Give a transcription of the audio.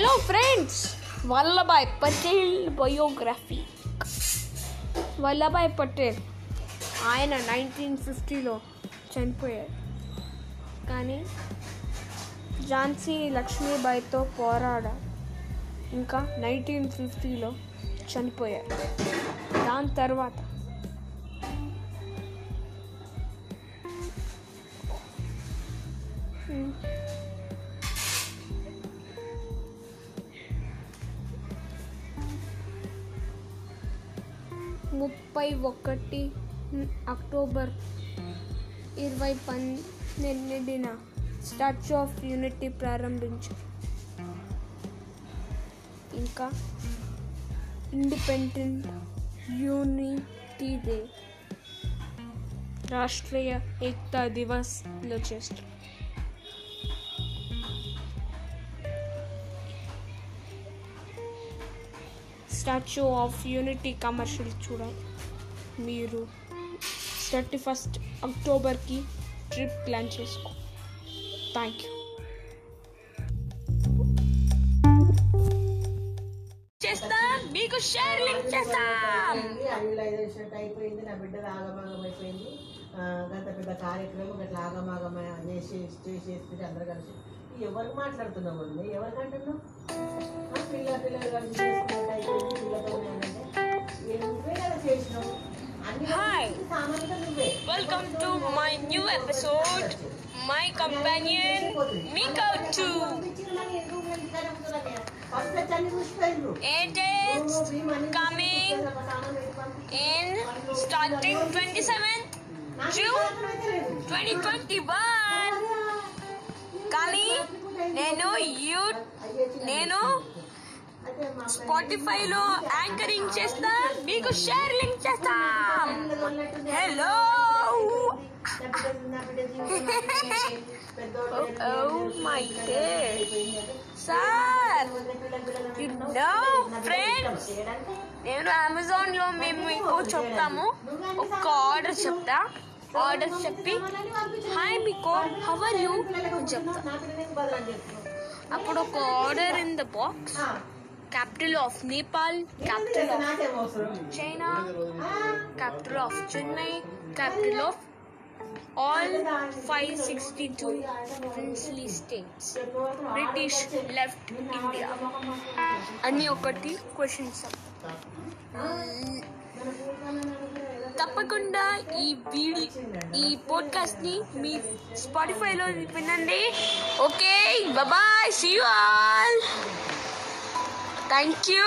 Hello friends Vallabhbhai Patel biography Vallabhbhai Patel ఆయన nineteen ఫిఫ్టీలో చనిపోయారు కానీ ఝాన్సీ లక్ష్మీబాయితో పోరాడ ఇంకా నైన్టీన్ ఫిఫ్టీలో చనిపోయారు దాని తర్వాత ముప్పై ఒకటి అక్టోబర్ ఇరవై పన్నెండున స్టాచ్యూ ఆఫ్ యూనిటీ ప్రారంభించారు ఇంకా ఇండిపెండెంట్ యూనిటీ డే. రాష్ట్రీయ ఏకతా దివస్లో చేస్తారు స్టాచ్యూ ఆఫ్ యూనిటీ కమర్షియల్ చూడాలి. మీరు థర్టీ ఫస్ట్ అక్టోబర్కి ట్రిప్ ప్లాన్ చేసుకో. థ్యాంక్ యూ చేస్తాం మీకు షేర్ లింక్ అయిపోయింది, అయిపోయింది నా బిడ్డ ఆగమాగం అయిపోయింది. గత పెద్ద కార్యక్రమం అట్లా ఆగమాగం చేసి చేసేసి అందరు కలిసి. ఎవరికి మాట్లాడుతున్నావు అండి ఎవరికి అంటున్నావు పిల్ల పిల్లలు కలిసి Hi, welcome to my new episode. My companion Miko 2. It is coming in starting 27th June 2021. Kali, Neno, you, Neno. Spotify స్పాటిఫైలో anchoring చేస్తా మీకు షేర్ లింక్ చేస్తా. Hello Oh sir no friends నేను అమెజాన్లో మేము మీకు చెప్తాము. ఒక ఆర్డర్ చెప్తా. ఆర్డర్ చెప్పి హాయ్ మీకు హవర్ యూ చెప్తా. అప్పుడు ఒక order in the box capital of Nepal capital of China capital of Chennai capital of all five sixty two princely states British left India అన్ని ఒకటి క్వశ్చన్స్ తప్పకుండా ఈ వీడియో ఈ పోడ్కాస్ట్ని మీ స్పాటిఫైలో వినండి. Okay bye see you all thank you